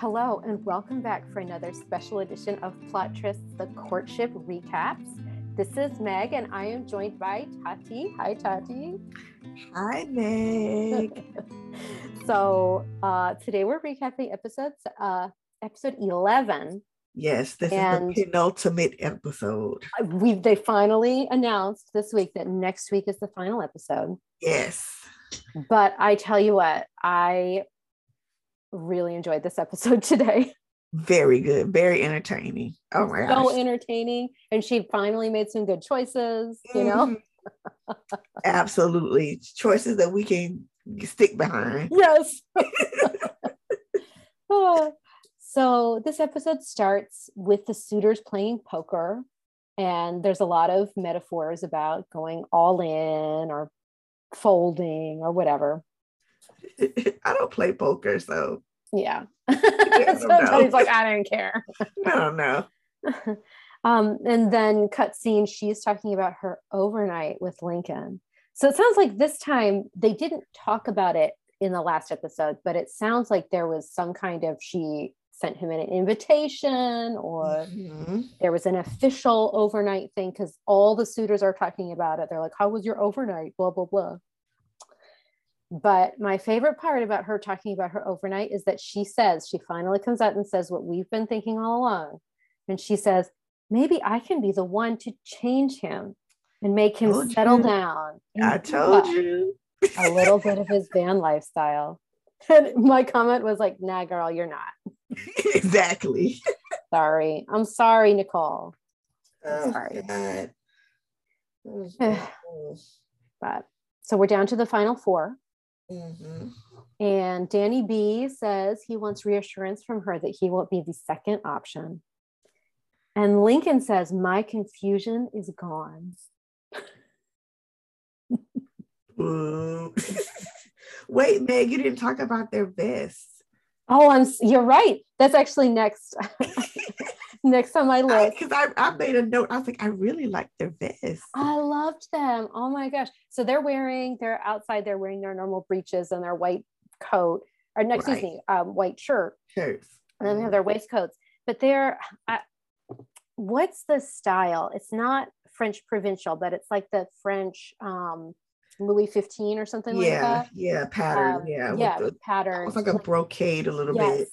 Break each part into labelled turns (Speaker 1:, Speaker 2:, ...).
Speaker 1: Hello, and welcome back for another special edition of Plot Trysts, the courtship recaps. This is Meg, and I am joined by Tati. Hi, Tati.
Speaker 2: Hi, Meg.
Speaker 1: so uh, today we're recapping episodes, uh, episode eleven.
Speaker 2: Yes, this and is the penultimate episode.
Speaker 1: We they finally announced this week that next week is the final episode.
Speaker 2: Yes.
Speaker 1: But I tell you what, I really enjoyed this episode today.
Speaker 2: Very good, very entertaining. Oh my
Speaker 1: so gosh. entertaining. And she finally made some good choices, you know?
Speaker 2: Mm-hmm. Absolutely. Choices that we can stick behind.
Speaker 1: Yes. oh. So this episode starts with the suitors playing poker. And there's a lot of metaphors about going all in or folding or whatever.
Speaker 2: I don't play poker, so
Speaker 1: yeah. Sometimes like I don't care.
Speaker 2: I don't know.
Speaker 1: um, and then cut scene, she's talking about her overnight with Lincoln. So it sounds like this time they didn't talk about it in the last episode, but it sounds like there was some kind of she sent him an invitation or mm-hmm. there was an official overnight thing because all the suitors are talking about it. They're like, How was your overnight? Blah, blah, blah. But my favorite part about her talking about her overnight is that she says, she finally comes out and says what we've been thinking all along. And she says, maybe I can be the one to change him and make him told settle you. down.
Speaker 2: I told you.
Speaker 1: a little bit of his van lifestyle. And my comment was like, nah, girl, you're not.
Speaker 2: exactly.
Speaker 1: sorry. I'm sorry, Nicole.
Speaker 2: Oh, sorry.
Speaker 1: But so we're down to the final four. Mm-hmm. And Danny B says he wants reassurance from her that he won't be the second option. And Lincoln says, My confusion is gone.
Speaker 2: Wait, Meg, you didn't talk about their vests.
Speaker 1: Oh, I'm you're right. That's actually next. next on my list.
Speaker 2: Because I, I, I, made a note. I was like, I really like their vests.
Speaker 1: I loved them. Oh my gosh. So they're wearing, they're outside, they're wearing their normal breeches and their white coat, or no, excuse right. me, um, white shirt.
Speaker 2: Shirts.
Speaker 1: And then they have their waistcoats. But they're, I, what's the style? It's not French provincial, but it's like the French um, Louis 15 or something
Speaker 2: yeah,
Speaker 1: like that.
Speaker 2: Yeah, pattern. Um, yeah.
Speaker 1: Yeah, the, pattern.
Speaker 2: It's like a brocade a little yes. bit.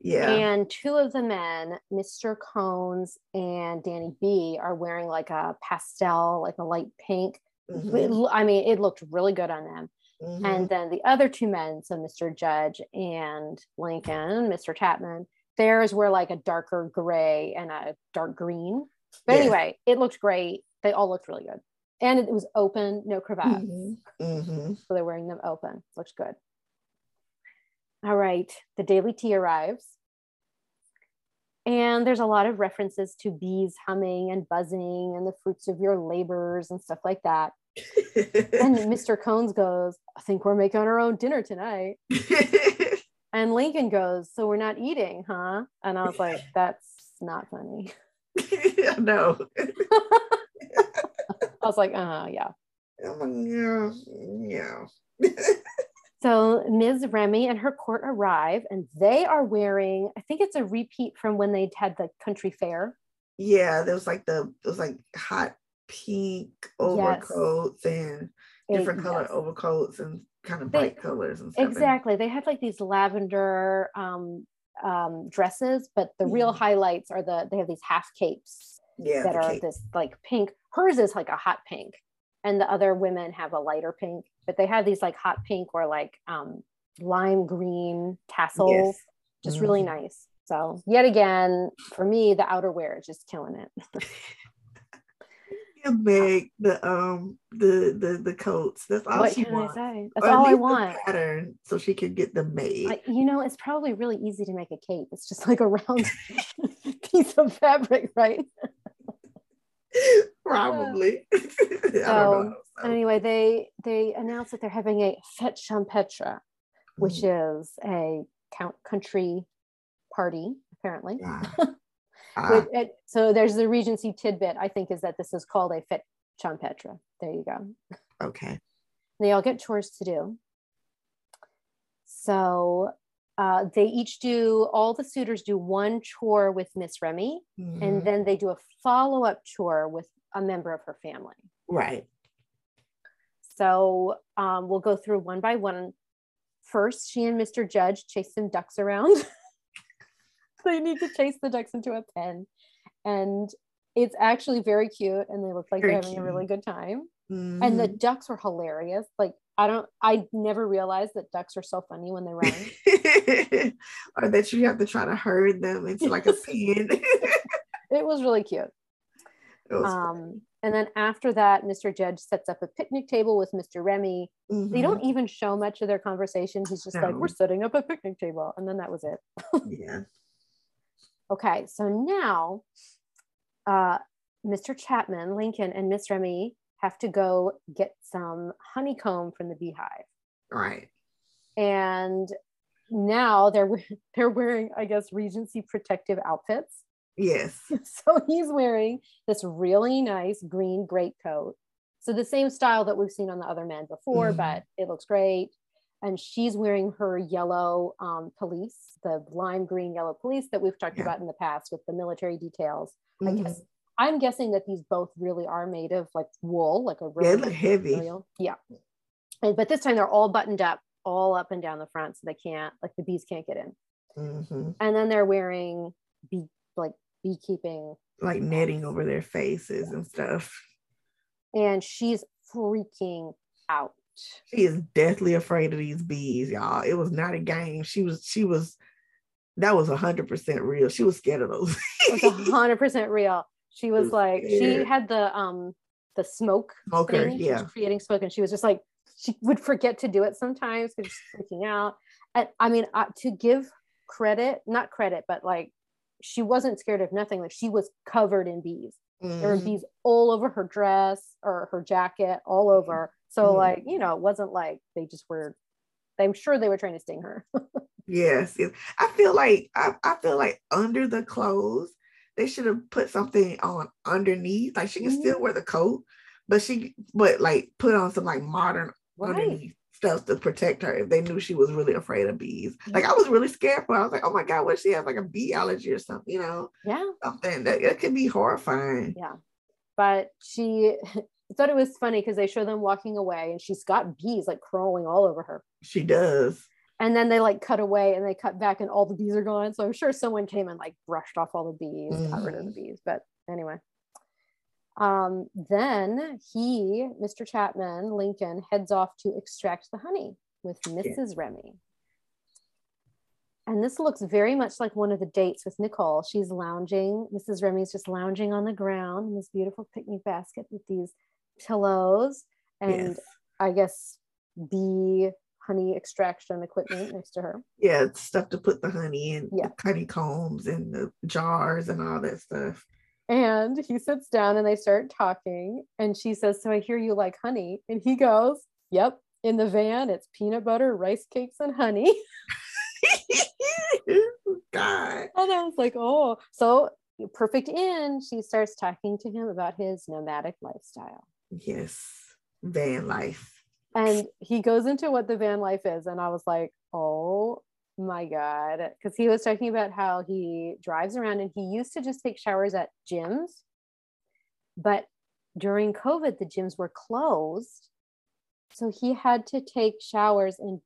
Speaker 2: Yeah.
Speaker 1: And two of the men, Mr. Cones and Danny B, are wearing like a pastel, like a light pink. Mm-hmm. I mean, it looked really good on them. Mm-hmm. And then the other two men, so Mr. Judge and Lincoln, Mr. Chapman, theirs were like a darker gray and a dark green. But yeah. anyway, it looked great. They all looked really good. And it was open, no cravats. Mm-hmm. mm-hmm. So they're wearing them open. Looks good. All right, the daily tea arrives. And there's a lot of references to bees humming and buzzing and the fruits of your labors and stuff like that. and Mr. Cones goes, I think we're making our own dinner tonight. and Lincoln goes, So we're not eating, huh? And I was like, That's not funny.
Speaker 2: no.
Speaker 1: I was like, uh yeah.
Speaker 2: yeah, yeah.
Speaker 1: So Ms. Remy and her court arrive, and they are wearing, I think it's a repeat from when they had the country fair.
Speaker 2: Yeah, there was like the it was like hot pink overcoats yes. and different it, color yes. overcoats and kind of bright they, colors and stuff.
Speaker 1: Exactly. They had like these lavender um, um, dresses, but the mm. real highlights are the they have these half capes
Speaker 2: yeah,
Speaker 1: that are
Speaker 2: cape.
Speaker 1: this like pink. Hers is like a hot pink, and the other women have a lighter pink but they have these like hot pink or like um, lime green tassels, yes. just mm. really nice. So yet again, for me, the outerwear is just killing it.
Speaker 2: make the um the the the coats. That's all
Speaker 1: what
Speaker 2: she
Speaker 1: can
Speaker 2: wants.
Speaker 1: I say? That's all I want.
Speaker 2: Pattern so she can get them made.
Speaker 1: I, you know, it's probably really easy to make a cape. It's just like a round piece of fabric, right?
Speaker 2: Probably.
Speaker 1: so, anyway, they they announced that they're having a fete champêtre, which mm. is a count country party, apparently. Ah. it, so there's the Regency tidbit, I think, is that this is called a fete champêtre. There you go.
Speaker 2: Okay.
Speaker 1: They all get chores to do. So uh, they each do all the suitors do one chore with Miss Remy, mm-hmm. and then they do a follow up chore with a member of her family.
Speaker 2: Right.
Speaker 1: So um, we'll go through one by one. First, she and Mr. Judge chase some ducks around. they need to chase the ducks into a pen, and it's actually very cute, and they look like very they're having cute. a really good time. Mm-hmm. And the mm-hmm. ducks were hilarious. Like I don't I never realized that ducks are so funny when they run.
Speaker 2: or that you have to try to herd them into like a pen.
Speaker 1: it was really cute. Was um, and then after that, Mr. Judge sets up a picnic table with Mr. Remy. Mm-hmm. They don't even show much of their conversation. He's just no. like, we're setting up a picnic table. And then that was it.
Speaker 2: yeah.
Speaker 1: Okay. So now uh, Mr. Chapman, Lincoln, and Miss Remy have to go get some honeycomb from the beehive.
Speaker 2: Right.
Speaker 1: And now they're they're wearing, I guess, Regency protective outfits.
Speaker 2: Yes.
Speaker 1: So he's wearing this really nice green greatcoat. So the same style that we've seen on the other men before, mm. but it looks great. And she's wearing her yellow um, pelisse, the lime green yellow pelisse that we've talked yeah. about in the past with the military details. Mm-hmm. I guess I'm guessing that these both really are made of like wool, like a really
Speaker 2: yeah, heavy. Material.
Speaker 1: Yeah. And, but this time they're all buttoned up, all up and down the front, so they can't like the bees can't get in. Mm-hmm. And then they're wearing bee like beekeeping
Speaker 2: like netting over their faces and stuff.
Speaker 1: And she's freaking out.
Speaker 2: She is deathly afraid of these bees, y'all. It was not a game. She was she was that was a hundred percent real. She was scared of those.
Speaker 1: it was a hundred percent real. She was like, she had the um the smoke
Speaker 2: smoker, thing. yeah,
Speaker 1: creating smoke, and she was just like, she would forget to do it sometimes because she's freaking out. And I mean, uh, to give credit, not credit, but like she wasn't scared of nothing. Like she was covered in bees. Mm-hmm. There were mm-hmm. bees all over her dress or her jacket, all over. So mm-hmm. like, you know, it wasn't like they just were. I'm sure they were trying to sting her.
Speaker 2: yes, yes, I feel like I, I feel like under the clothes they should have put something on underneath. Like she can mm-hmm. still wear the coat, but she but like put on some like modern right. underneath stuff to protect her if they knew she was really afraid of bees. Like I was really scared for her. I was like, oh my God, what she have like a bee allergy or something, you know?
Speaker 1: Yeah.
Speaker 2: Something that it could be horrifying.
Speaker 1: Yeah. But she thought it was funny because they show them walking away and she's got bees like crawling all over her.
Speaker 2: She does
Speaker 1: and then they like cut away and they cut back and all the bees are gone so i'm sure someone came and like brushed off all the bees mm-hmm. got rid of the mm-hmm. bees but anyway um, then he mr chapman lincoln heads off to extract the honey with mrs yeah. remy and this looks very much like one of the dates with nicole she's lounging mrs remy's just lounging on the ground in this beautiful picnic basket with these pillows and yes. i guess bee honey extraction equipment next to her.
Speaker 2: Yeah, it's stuff to put the honey in, yeah. the honeycombs and the jars and all that stuff.
Speaker 1: And he sits down and they start talking. And she says, So I hear you like honey. And he goes, Yep, in the van, it's peanut butter, rice cakes, and honey.
Speaker 2: God.
Speaker 1: And I was like, Oh, so perfect in. She starts talking to him about his nomadic lifestyle.
Speaker 2: Yes, van life
Speaker 1: and he goes into what the van life is and i was like oh my god. Because he was talking about how he drives around and he used to just take showers at gyms but during covid the gyms were closed. So he had to take showers in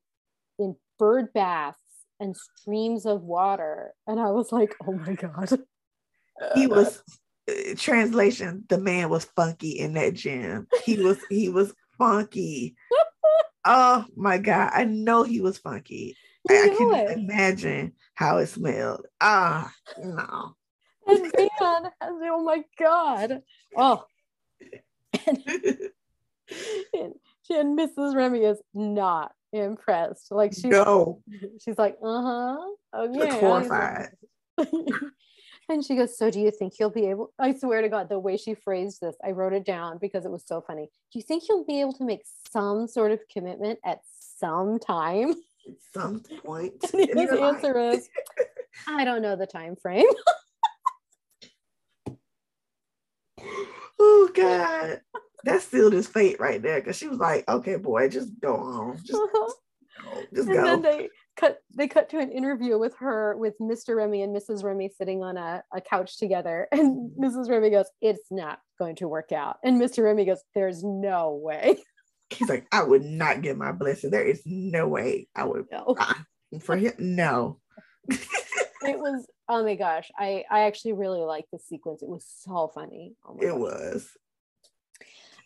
Speaker 1: in bird baths and streams of water. And i was like oh my god.
Speaker 2: He was uh, translation the man was funky in that gym. He was he was funky Oh my God. I know he was funky. I, I can imagine how it smelled. Ah, no.
Speaker 1: And man, oh my God. Oh. And, and, and Mrs. Remy is not impressed. Like she's
Speaker 2: no.
Speaker 1: she's like, uh-huh.
Speaker 2: Okay. horrified.
Speaker 1: And she goes, So do you think he'll be able? I swear to God, the way she phrased this, I wrote it down because it was so funny. Do you think he'll be able to make some sort of commitment at some time?
Speaker 2: At some point.
Speaker 1: And his answer is, I don't know the time frame.
Speaker 2: oh God. That sealed his fate right there. Cause she was like, okay, boy, just go on. Just, uh-huh.
Speaker 1: just and go. then they cut they cut to an interview with her with Mr. Remy and Mrs. Remy sitting on a, a couch together. And Mrs. Remy goes, It's not going to work out. And Mr. Remy goes, There's no way.
Speaker 2: He's like, I would not get my blessing. There is no way I would no. Uh, for him. No.
Speaker 1: it was oh my gosh. I I actually really liked the sequence. It was so funny. Oh
Speaker 2: it gosh. was.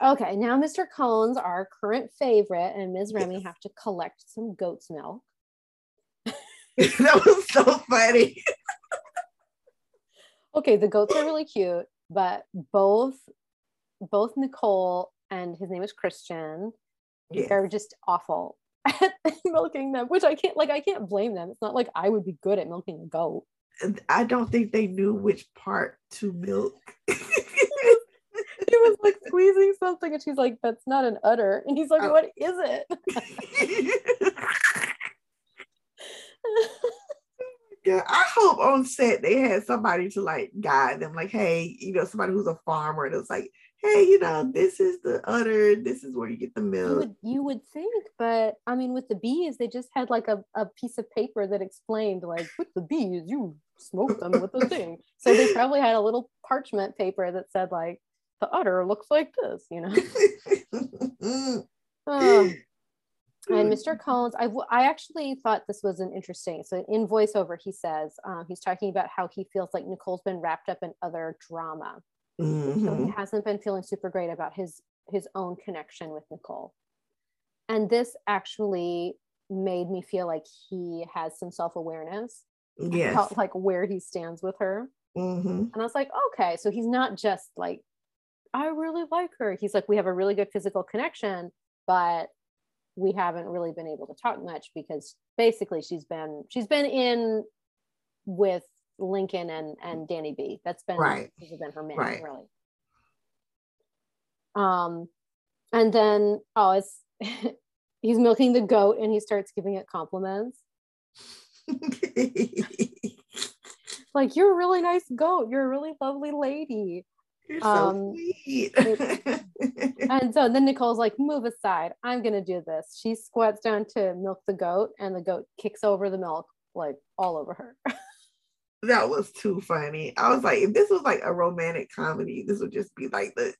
Speaker 1: Okay, now Mr. Cones, our current favorite, and Ms. Remy have to collect some goat's milk.
Speaker 2: that was so funny.
Speaker 1: okay, the goats are really cute, but both both Nicole and his name is Christian, yes. they're just awful at milking them, which I can't like I can't blame them. It's not like I would be good at milking a goat.
Speaker 2: I don't think they knew which part to milk.
Speaker 1: he was like squeezing something and she's like, that's not an udder. And he's like, oh. what is it?
Speaker 2: yeah, I hope on set they had somebody to like guide them, like, hey, you know, somebody who's a farmer and it's like, hey, you know, this is the udder, this is where you get the milk.
Speaker 1: You would, you would think, but I mean, with the bees, they just had like a, a piece of paper that explained, like, with the bees, you smoke them with the thing. So they probably had a little parchment paper that said, like, the udder looks like this, you know. um, and Mr. Collins, I, I actually thought this was an interesting. So in voiceover, he says uh, he's talking about how he feels like Nicole's been wrapped up in other drama. Mm-hmm. So he mm-hmm. hasn't been feeling super great about his his own connection with Nicole. And this actually made me feel like he has some self awareness.
Speaker 2: Yes.
Speaker 1: like where he stands with her. Mm-hmm. And I was like, okay, so he's not just like, I really like her. He's like, we have a really good physical connection, but we haven't really been able to talk much because basically she's been she's been in with Lincoln and and Danny B. That's been right. been her main right. really. Um, and then oh, it's he's milking the goat and he starts giving it compliments. like you're a really nice goat. You're a really lovely lady.
Speaker 2: You're so um, sweet.
Speaker 1: and so then Nicole's like, move aside. I'm going to do this. She squats down to milk the goat, and the goat kicks over the milk like all over her.
Speaker 2: that was too funny. I was like, if this was like a romantic comedy, this would just be like the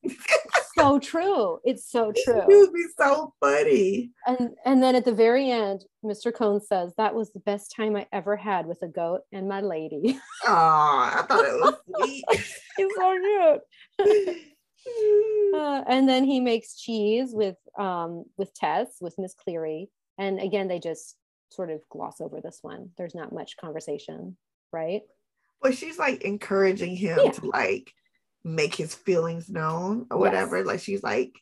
Speaker 1: so true. It's so true. It
Speaker 2: would be so funny.
Speaker 1: And and then at the very end, Mr. Cone says that was the best time I ever had with a goat and my lady.
Speaker 2: Oh, I thought it was sweet.
Speaker 1: it's so cute. uh, and then he makes cheese with um with Tess with Miss Cleary, and again they just sort of gloss over this one. There's not much conversation, right?
Speaker 2: But she's like encouraging him yeah. to like make his feelings known or whatever. Yes. Like she's like,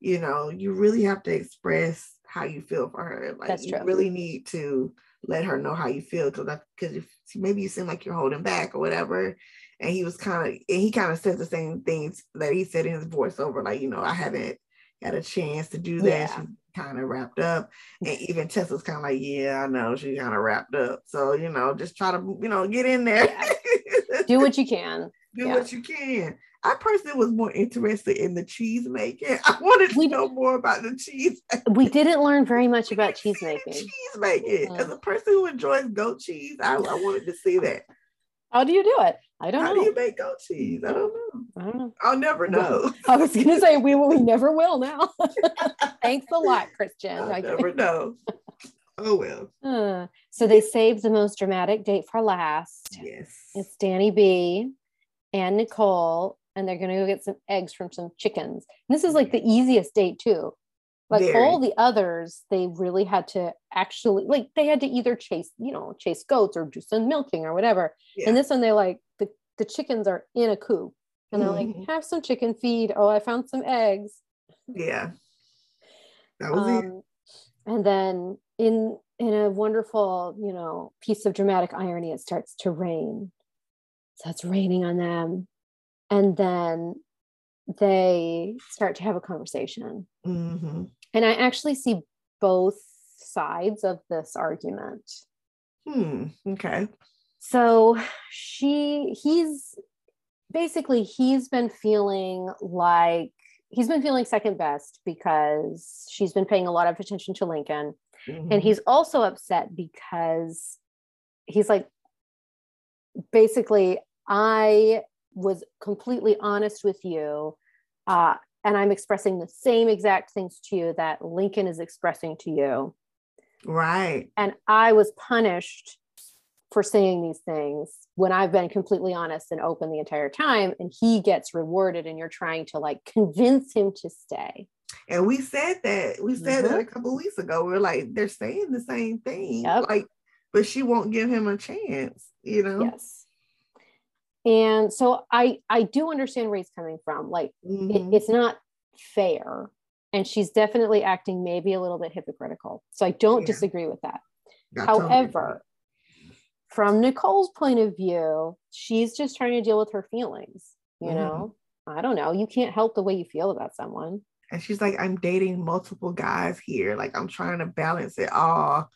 Speaker 2: you know, you really have to express how you feel for her. Like That's you true. really need to let her know how you feel because because maybe you seem like you're holding back or whatever. And he was kind of and he kind of says the same things that he said in his voiceover, like, you know, I haven't had a chance to do that. Yeah. Kind of wrapped up. And even Tessa's kind of like, yeah, I know she kind of wrapped up. So, you know, just try to, you know, get in there.
Speaker 1: Yeah. do what you can.
Speaker 2: do yeah. what you can. I personally was more interested in the cheese making. I wanted to we, know more about the cheese.
Speaker 1: We didn't learn very much about cheese making.
Speaker 2: Cheese making. As a person who enjoys goat cheese, I, I wanted to see that.
Speaker 1: How do you do it? I don't
Speaker 2: How
Speaker 1: know.
Speaker 2: How do you make goat cheese? I don't know.
Speaker 1: I don't know.
Speaker 2: I'll never know.
Speaker 1: I was gonna say we will we never will now. Thanks a lot, Christian.
Speaker 2: I never know. Oh well.
Speaker 1: Uh, so they saved the most dramatic date for last.
Speaker 2: Yes.
Speaker 1: It's Danny B and Nicole and they're going to go get some eggs from some chickens. And this is like the easiest date too. Like Very. all the others, they really had to actually like they had to either chase, you know, chase goats or do some milking or whatever. Yeah. And this one, they like the the chickens are in a coop, and they're mm-hmm. like, have some chicken feed. Oh, I found some eggs.
Speaker 2: Yeah, that was um, it.
Speaker 1: And then in in a wonderful, you know, piece of dramatic irony, it starts to rain. So it's raining on them and then they start to have a conversation mm-hmm. And i actually see both sides of this argument
Speaker 2: hmm okay
Speaker 1: so she he's basically he's been feeling like he's been feeling second best because she's been paying a lot of attention to lincoln Mm-hmm. And he's also upset because he's like, basically, I was completely honest with you. Uh, and I'm expressing the same exact things to you that Lincoln is expressing to you.
Speaker 2: Right.
Speaker 1: And I was punished for saying these things when I've been completely honest and open the entire time. And he gets rewarded, and you're trying to like convince him to stay.
Speaker 2: And we said that we said mm-hmm. that a couple weeks ago. We are like, they're saying the same thing. Yep. Like, but she won't give him a chance, you know?
Speaker 1: Yes. And so I I do understand where he's coming from. Like mm-hmm. it, it's not fair. And she's definitely acting maybe a little bit hypocritical. So I don't yeah. disagree with that. However, from Nicole's point of view, she's just trying to deal with her feelings. You mm-hmm. know, I don't know. You can't help the way you feel about someone.
Speaker 2: And she's like, I'm dating multiple guys here. Like, I'm trying to balance it all.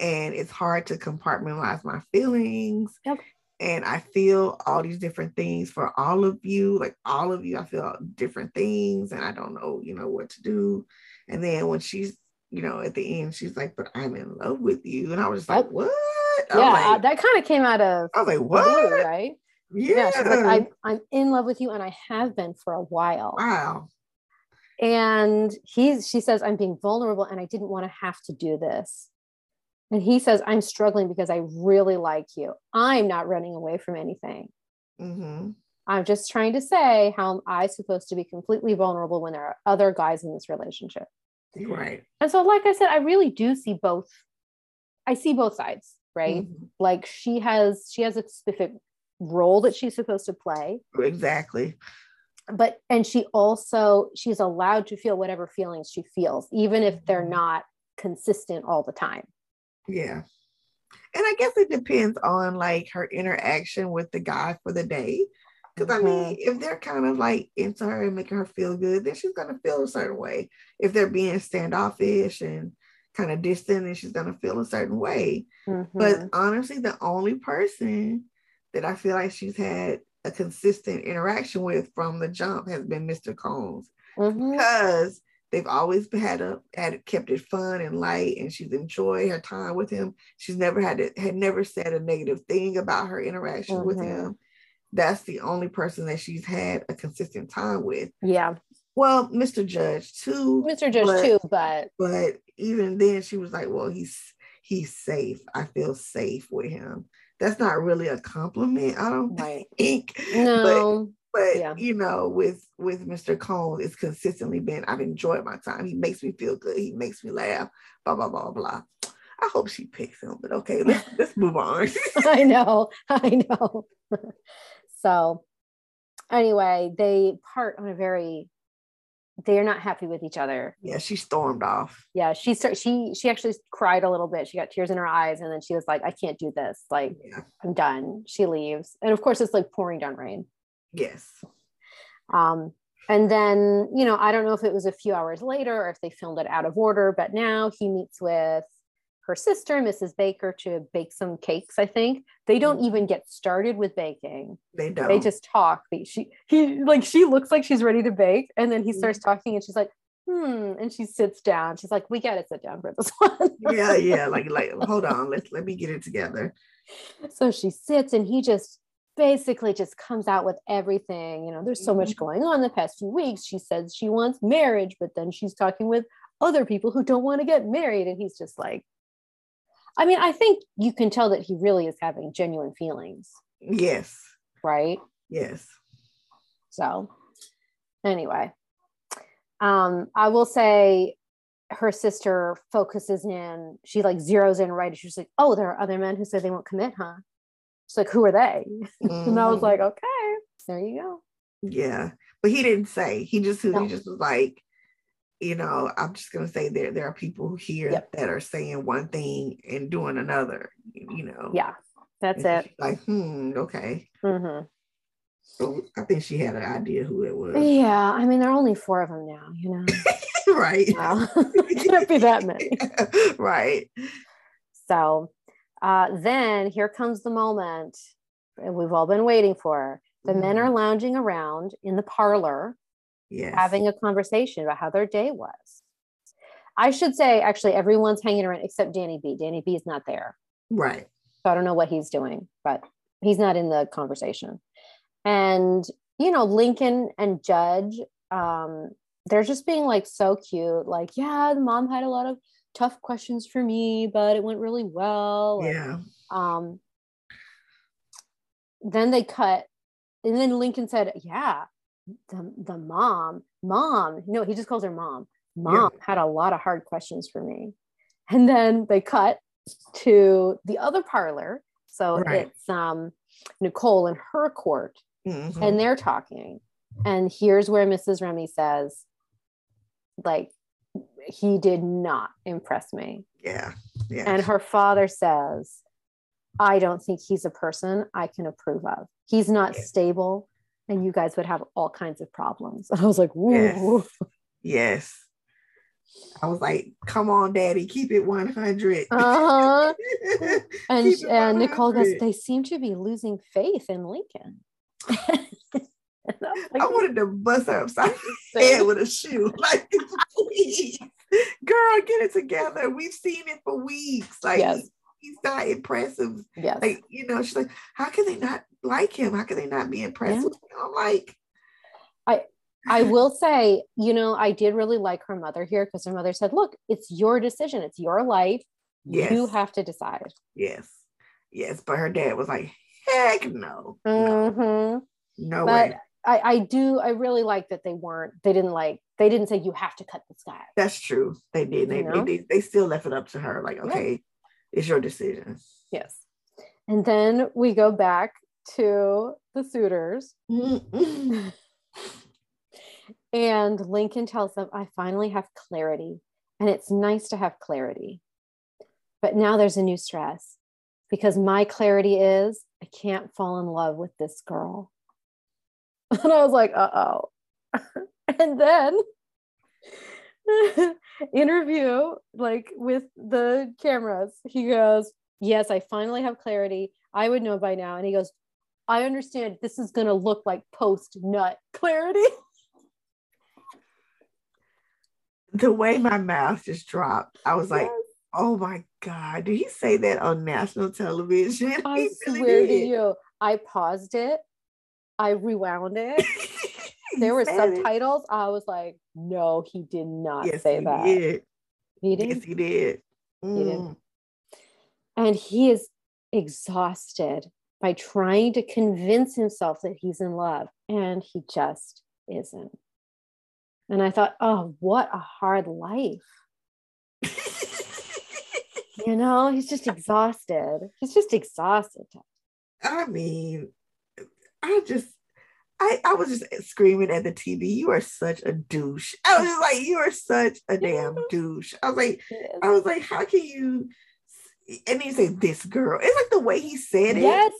Speaker 2: And it's hard to compartmentalize my feelings. Yep. And I feel all these different things for all of you. Like, all of you, I feel different things. And I don't know, you know, what to do. And then when she's, you know, at the end, she's like, but I'm in love with you. And I was just like, what?
Speaker 1: yeah, like, uh, that kind of came out of
Speaker 2: I was like, what? Blue,
Speaker 1: right? Yeah. yeah she's like, I'm, I'm in love with you and I have been for a while.
Speaker 2: Wow
Speaker 1: and he's she says i'm being vulnerable and i didn't want to have to do this and he says i'm struggling because i really like you. I'm not running away from anything. Mm-hmm. i'm just trying to say how am i supposed to be completely vulnerable when there are other guys in this relationship?
Speaker 2: Right.
Speaker 1: And so like i said i really do see both. I see both sides right? Mm-hmm. like she has she has a specific role that she's supposed to play.
Speaker 2: Exactly.
Speaker 1: But and she also she's allowed to feel whatever feelings she feels even if they're mm-hmm. not consistent all the time
Speaker 2: yeah and i guess it depends on like her interaction with the guy for the day because mm-hmm. i mean mm-hmm. if they're kind of like into her and making her feel good then she's going to feel a certain way if they're being standoffish and kind of distant then she's going to feel a certain way mm-hmm. but honestly the only person that i feel like she's had a consistent interaction with from the jump has been Mr. Combs mm-hmm. because they've always had a had kept it fun and light, and she's enjoyed her time with him. She's never had it had never said a negative thing about her interaction mm-hmm. with him. That's the only person that she's had a consistent time with.
Speaker 1: Yeah.
Speaker 2: Well, Mr. Judge too.
Speaker 1: Mr. Judge but, too, but
Speaker 2: but even then she was like, well, he's he's safe. I feel safe with him that's not really a compliment. I don't right. think.
Speaker 1: No.
Speaker 2: But, yeah. you know, with with Mr. Cone, it's consistently been. I've enjoyed my time. He makes me feel good. He makes me laugh. Blah blah blah blah. I hope she picks him, but okay, let's let's move on.
Speaker 1: I know, I know. so, anyway, they part on a very they're not happy with each other.
Speaker 2: Yeah, she stormed off.
Speaker 1: Yeah, she started, she she actually cried a little bit. She got tears in her eyes, and then she was like, "I can't do this. Like, yeah. I'm done." She leaves, and of course, it's like pouring down rain.
Speaker 2: Yes.
Speaker 1: Um, and then you know, I don't know if it was a few hours later or if they filmed it out of order, but now he meets with her sister, Mrs. Baker, to bake some cakes. I think they don't even get started with baking.
Speaker 2: They don't.
Speaker 1: They just talk. She he like she looks like she's ready to bake, and then he mm-hmm. starts talking, and she's like, "Hmm," and she sits down. She's like, "We got to sit down for this one."
Speaker 2: yeah, yeah. Like like hold on, let's let me get it together.
Speaker 1: So she sits, and he just basically just comes out with everything. You know, there's so much mm-hmm. going on the past few weeks. She says she wants marriage, but then she's talking with other people who don't want to get married, and he's just like I mean, I think you can tell that he really is having genuine feelings.
Speaker 2: Yes.
Speaker 1: Right?
Speaker 2: Yes.
Speaker 1: So, anyway, um, I will say her sister focuses in, she like zeroes in right. She's like, oh, there are other men who say they won't commit, huh? She's like, who are they? Mm-hmm. and I was mm-hmm. like, okay, there you go.
Speaker 2: Yeah. But he didn't say. He just no. he just was like, you know, I'm just gonna say there there are people here yep. that are saying one thing and doing another. You know.
Speaker 1: Yeah, that's it.
Speaker 2: Like, hmm, okay. Mm-hmm. So I think she had an idea who it was.
Speaker 1: Yeah, I mean, there are only four of them now. You know.
Speaker 2: right.
Speaker 1: Wow. can't be that many.
Speaker 2: right.
Speaker 1: So, uh, then here comes the moment we've all been waiting for. The mm-hmm. men are lounging around in the parlor
Speaker 2: yes.
Speaker 1: having a conversation about how their day was. I should say actually everyone's hanging around except Danny B. Danny B is not there.
Speaker 2: Right.
Speaker 1: So I don't know what he's doing, but he's not in the conversation. And you know, Lincoln and Judge, um, they're just being like so cute. Like, yeah, the mom had a lot of tough questions for me, but it went really well.
Speaker 2: Yeah.
Speaker 1: um, then they cut, and then Lincoln said, "Yeah, the the mom, mom. No, he just calls her mom. Mom yeah. had a lot of hard questions for me." And then they cut to the other parlor. So right. it's um, Nicole in her court, mm-hmm. and they're talking. And here's where Mrs. Remy says, like, he did not impress me.
Speaker 2: Yeah. Yeah.
Speaker 1: And her father says, I don't think he's a person I can approve of. He's not yeah. stable, and you guys would have all kinds of problems. And I was like,
Speaker 2: Yes. yes. I was like, come on, daddy, keep it 100. Uh-huh.
Speaker 1: and and Nicole goes, they seem to be losing faith in Lincoln.
Speaker 2: like, I wanted to bust her upside the head with a shoe. Like, please, girl, get it together. We've seen it for weeks. Like, yes. he's not impressive.
Speaker 1: Yes.
Speaker 2: Like, you know, she's like, how can they not like him? How can they not be impressed yeah. with him? I'm like,
Speaker 1: I I will say, you know, I did really like her mother here because her mother said, look, it's your decision, it's your life. Yes. You have to decide.
Speaker 2: Yes. Yes. But her dad was like, heck no. Mm-hmm. No, no
Speaker 1: but way. I, I do I really like that they weren't they didn't like they didn't say you have to cut this guy.
Speaker 2: That's true. They did. They, they, they, they still left it up to her. Like, okay, yeah. it's your decision.
Speaker 1: Yes. And then we go back to the suitors. Mm-hmm. and Lincoln tells them, I finally have clarity. And it's nice to have clarity. But now there's a new stress because my clarity is I can't fall in love with this girl. And I was like, uh oh. and then interview like with the cameras, he goes, Yes, I finally have clarity. I would know by now. And he goes, I understand this is going to look like post nut clarity.
Speaker 2: The way my mouth just dropped, I was yes. like, oh my God, did he say that on national television?
Speaker 1: I swear to you, I paused it I rewound it. there were subtitles. It. I was like, no, he did not yes, say
Speaker 2: he
Speaker 1: that.
Speaker 2: Did.
Speaker 1: He did.
Speaker 2: Yes, he did.
Speaker 1: Mm. He did. And he is exhausted by trying to convince himself that he's in love, and he just isn't. And I thought, oh, what a hard life. you know, he's just exhausted. He's just exhausted.
Speaker 2: I mean, I just I, I was just screaming at the TV, you are such a douche. I was just like, you are such a damn douche. I was like, I was like, how can you and then you say this girl? It's like the way he said it.
Speaker 1: Yes.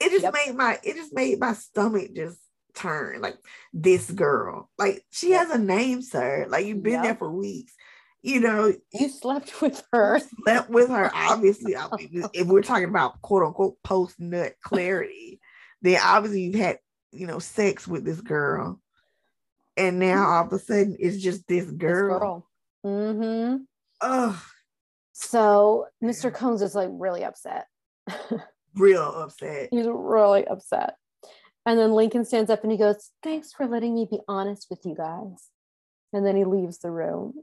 Speaker 2: It just yep. made my it just made my stomach just turn. Like this girl. Like she yep. has a name, sir. Like you've been yep. there for weeks. You know,
Speaker 1: you slept with her.
Speaker 2: Slept with her, obviously. I mean, if we're talking about quote unquote post nut clarity then obviously you've had, you know, sex with this girl. And now all of a sudden it's just this girl. This girl.
Speaker 1: Mm-hmm. Ugh. So Mr. Combs is like really upset.
Speaker 2: Real upset.
Speaker 1: He's really upset. And then Lincoln stands up and he goes, Thanks for letting me be honest with you guys. And then he leaves the room.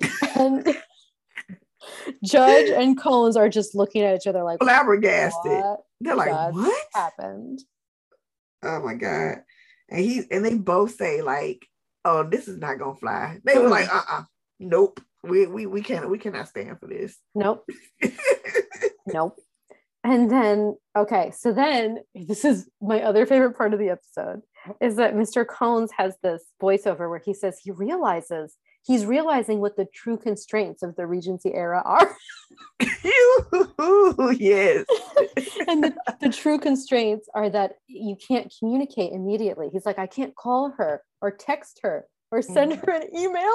Speaker 1: and Judge and Combs are just looking at each other like
Speaker 2: flabbergasted. They're like, "What
Speaker 1: happened?"
Speaker 2: Oh my god! And he and they both say like, "Oh, this is not gonna fly." They were like, "Uh, uh-uh. uh nope. We we we can't we cannot stand for this."
Speaker 1: Nope. nope. And then, okay, so then this is my other favorite part of the episode is that Mr. Combs has this voiceover where he says he realizes he's realizing what the true constraints of the Regency era are.
Speaker 2: yes.
Speaker 1: and the, the true constraints are that you can't communicate immediately. He's like, I can't call her or text her or send mm. her an email.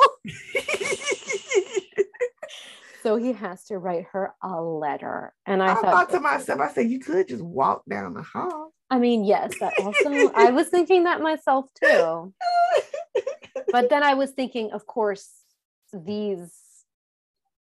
Speaker 1: so he has to write her a letter. And I, I thought,
Speaker 2: thought to myself, I said, you could just walk down the hall.
Speaker 1: I mean, yes, that also, I was thinking that myself too. But then I was thinking, of course, these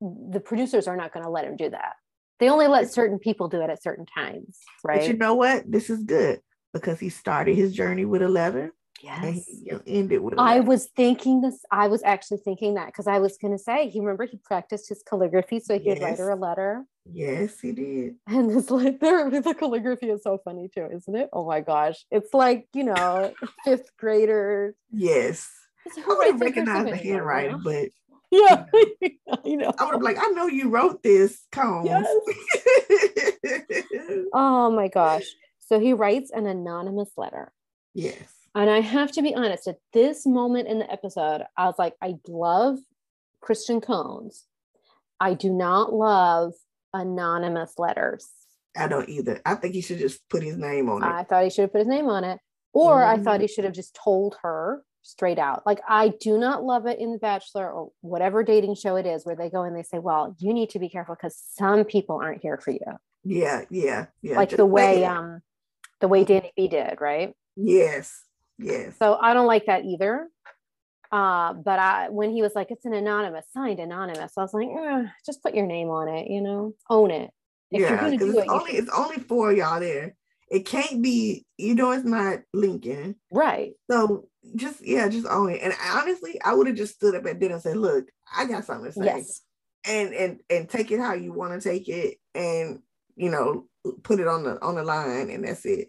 Speaker 1: the producers are not going to let him do that. They only let certain people do it at certain times, right?
Speaker 2: But you know what? This is good because he started his journey with letter.
Speaker 1: Yes.
Speaker 2: ended with.
Speaker 1: I was thinking this. I was actually thinking that because I was going to say, he remember he practiced his calligraphy so he yes. could write her a letter.
Speaker 2: Yes, he did.
Speaker 1: And it's like there, the calligraphy is so funny too, isn't it? Oh my gosh, it's like you know, fifth grader.
Speaker 2: Yes. I would have recognized the handwriting, but
Speaker 1: yeah, you know.
Speaker 2: I would have like, I know you wrote this, Combs. Yes.
Speaker 1: oh my gosh. So he writes an anonymous letter.
Speaker 2: Yes.
Speaker 1: And I have to be honest, at this moment in the episode, I was like, I love Christian Cones. I do not love anonymous letters.
Speaker 2: I don't either. I think he should just put his name on it.
Speaker 1: I thought he should have put his name on it. Or mm-hmm. I thought he should have just told her straight out. Like I do not love it in The Bachelor or whatever dating show it is where they go and they say, Well, you need to be careful because some people aren't here for you.
Speaker 2: Yeah, yeah, yeah.
Speaker 1: Like the way um the way Danny B did, right?
Speaker 2: Yes. Yes.
Speaker 1: So I don't like that either. Uh, but I when he was like, it's an anonymous, signed anonymous, I was like, eh, just put your name on it, you know, own it.
Speaker 2: If yeah, because it's it, only it's only for y'all there. It can't be, you know, it's not Lincoln.
Speaker 1: Right.
Speaker 2: So just yeah, just own it. And honestly, I would have just stood up at dinner and said, look, I got something to say. Yes. And and and take it how you want to take it and you know, put it on the on the line and that's it.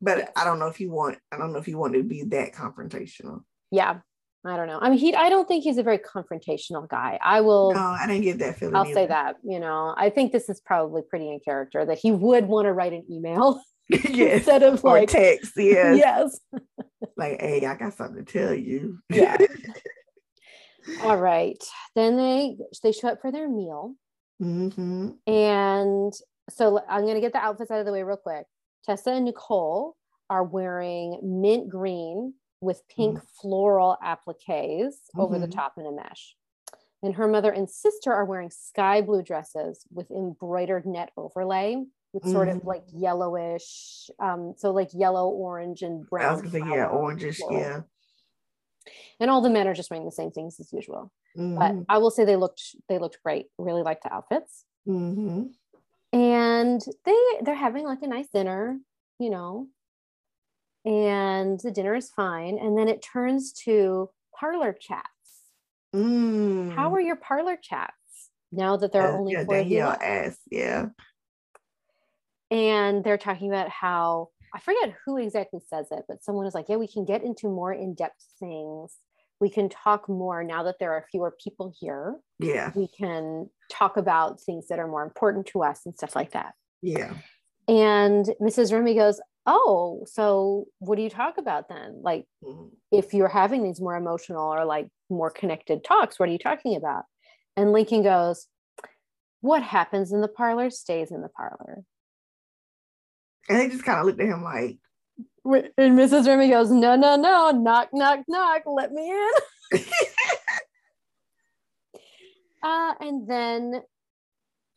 Speaker 2: But yes. I don't know if you want, I don't know if you want to be that confrontational.
Speaker 1: Yeah. I don't know. I mean, he. I don't think he's a very confrontational guy. I will.
Speaker 2: No, I didn't get that feeling.
Speaker 1: I'll either. say that. You know, I think this is probably pretty in character that he would want to write an email
Speaker 2: yes. instead of or like text. Yes.
Speaker 1: yes.
Speaker 2: like, hey, I got something to tell you.
Speaker 1: yeah. All right. Then they they show up for their meal,
Speaker 2: mm-hmm.
Speaker 1: and so I'm gonna get the outfits out of the way real quick. Tessa and Nicole are wearing mint green with pink mm floral appliques mm-hmm. over the mm-hmm. top in a mesh. And her mother and sister are wearing sky blue dresses with embroidered net overlay with sort mm of like yellowish, um, so like yellow, orange, and brown.
Speaker 2: Say, yeah, oranges, yeah.
Speaker 1: And all the men are just wearing the same things as usual. mm But I will say they looked they looked great. Really liked the outfits.
Speaker 2: Mm-hmm
Speaker 1: and they they're having like a nice dinner you know and the dinner is fine and then it turns to parlor chats
Speaker 2: mm.
Speaker 1: how are your parlor chats now that there are uh, only
Speaker 2: yeah,
Speaker 1: four
Speaker 2: Danielle asked, yeah
Speaker 1: and they're talking about how i forget who exactly says it but someone is like yeah we can get into more in-depth things we can talk more now that there are fewer people here.
Speaker 2: Yeah.
Speaker 1: We can talk about things that are more important to us and stuff like that.
Speaker 2: Yeah.
Speaker 1: And Mrs. Remy goes, Oh, so what do you talk about then? Like, mm-hmm. if you're having these more emotional or like more connected talks, what are you talking about? And Lincoln goes, What happens in the parlor stays in the parlor.
Speaker 2: And they just kind of looked at him like,
Speaker 1: and Mrs. Remy goes, No, no, no, knock, knock, knock, let me in. uh, and then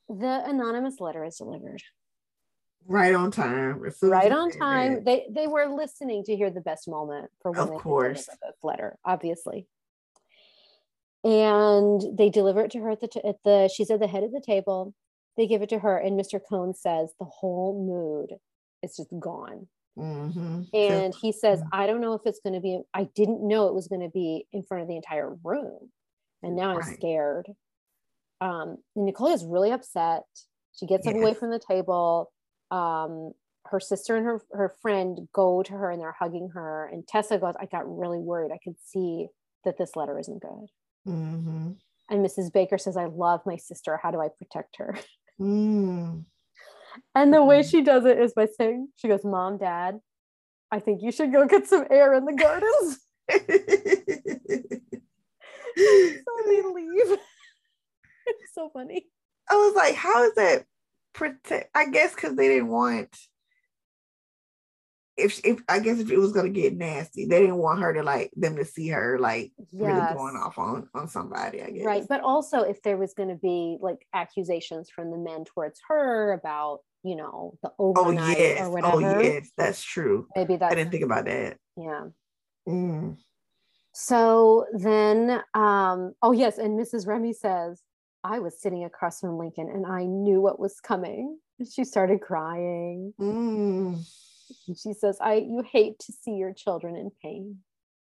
Speaker 1: the anonymous letter is delivered.
Speaker 2: Right on time.
Speaker 1: Right on time. They they were listening to hear the best moment for when
Speaker 2: of
Speaker 1: they
Speaker 2: course.
Speaker 1: this letter, obviously. And they deliver it to her at the, t- at the she's at the head of the table. They give it to her, and Mr. Cohn says the whole mood is just gone.
Speaker 2: Mm-hmm.
Speaker 1: And he says, mm-hmm. I don't know if it's going to be, I didn't know it was going to be in front of the entire room. And now I'm scared. Um, and Nicole is really upset. She gets yes. up away from the table. Um, her sister and her, her friend go to her and they're hugging her. And Tessa goes, I got really worried. I could see that this letter isn't good.
Speaker 2: Mm-hmm.
Speaker 1: And Mrs. Baker says, I love my sister. How do I protect her?
Speaker 2: Mm.
Speaker 1: And the way mm-hmm. she does it is by saying, she goes, Mom, Dad, I think you should go get some air in the gardens. so they leave. it's so funny.
Speaker 2: I was like, how is that protect? I guess because they didn't want if if I guess if it was gonna get nasty, they didn't want her to like them to see her like yes. really going off on on somebody. I guess
Speaker 1: right, but also if there was gonna be like accusations from the men towards her about you know the oh, overnight oh, yes. or whatever.
Speaker 2: Oh yes, that's true.
Speaker 1: Maybe that
Speaker 2: I didn't think about that.
Speaker 1: Yeah.
Speaker 2: Mm.
Speaker 1: So then, um, oh yes, and Mrs. Remy says, I was sitting across from Lincoln and I knew what was coming. She started crying. Mm. She says, I you hate to see your children in pain.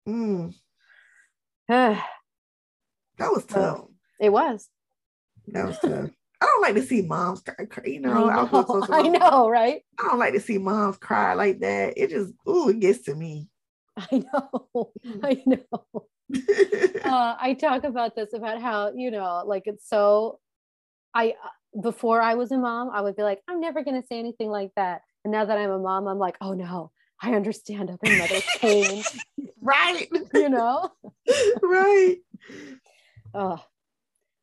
Speaker 1: Mm.
Speaker 2: that was tough.
Speaker 1: it was.
Speaker 2: That was tough. I don't like to see moms cry. You know, I
Speaker 1: know, I know, right?
Speaker 2: I don't like to see moms cry like that. It just, ooh, it gets to me.
Speaker 1: I know. Mm. I know. uh, I talk about this about how, you know, like it's so, I, uh, before I was a mom, I would be like, I'm never going to say anything like that. And now that I'm a mom, I'm like, oh no, I understand other mothers' pain.
Speaker 2: right.
Speaker 1: you know?
Speaker 2: right.
Speaker 1: Oh.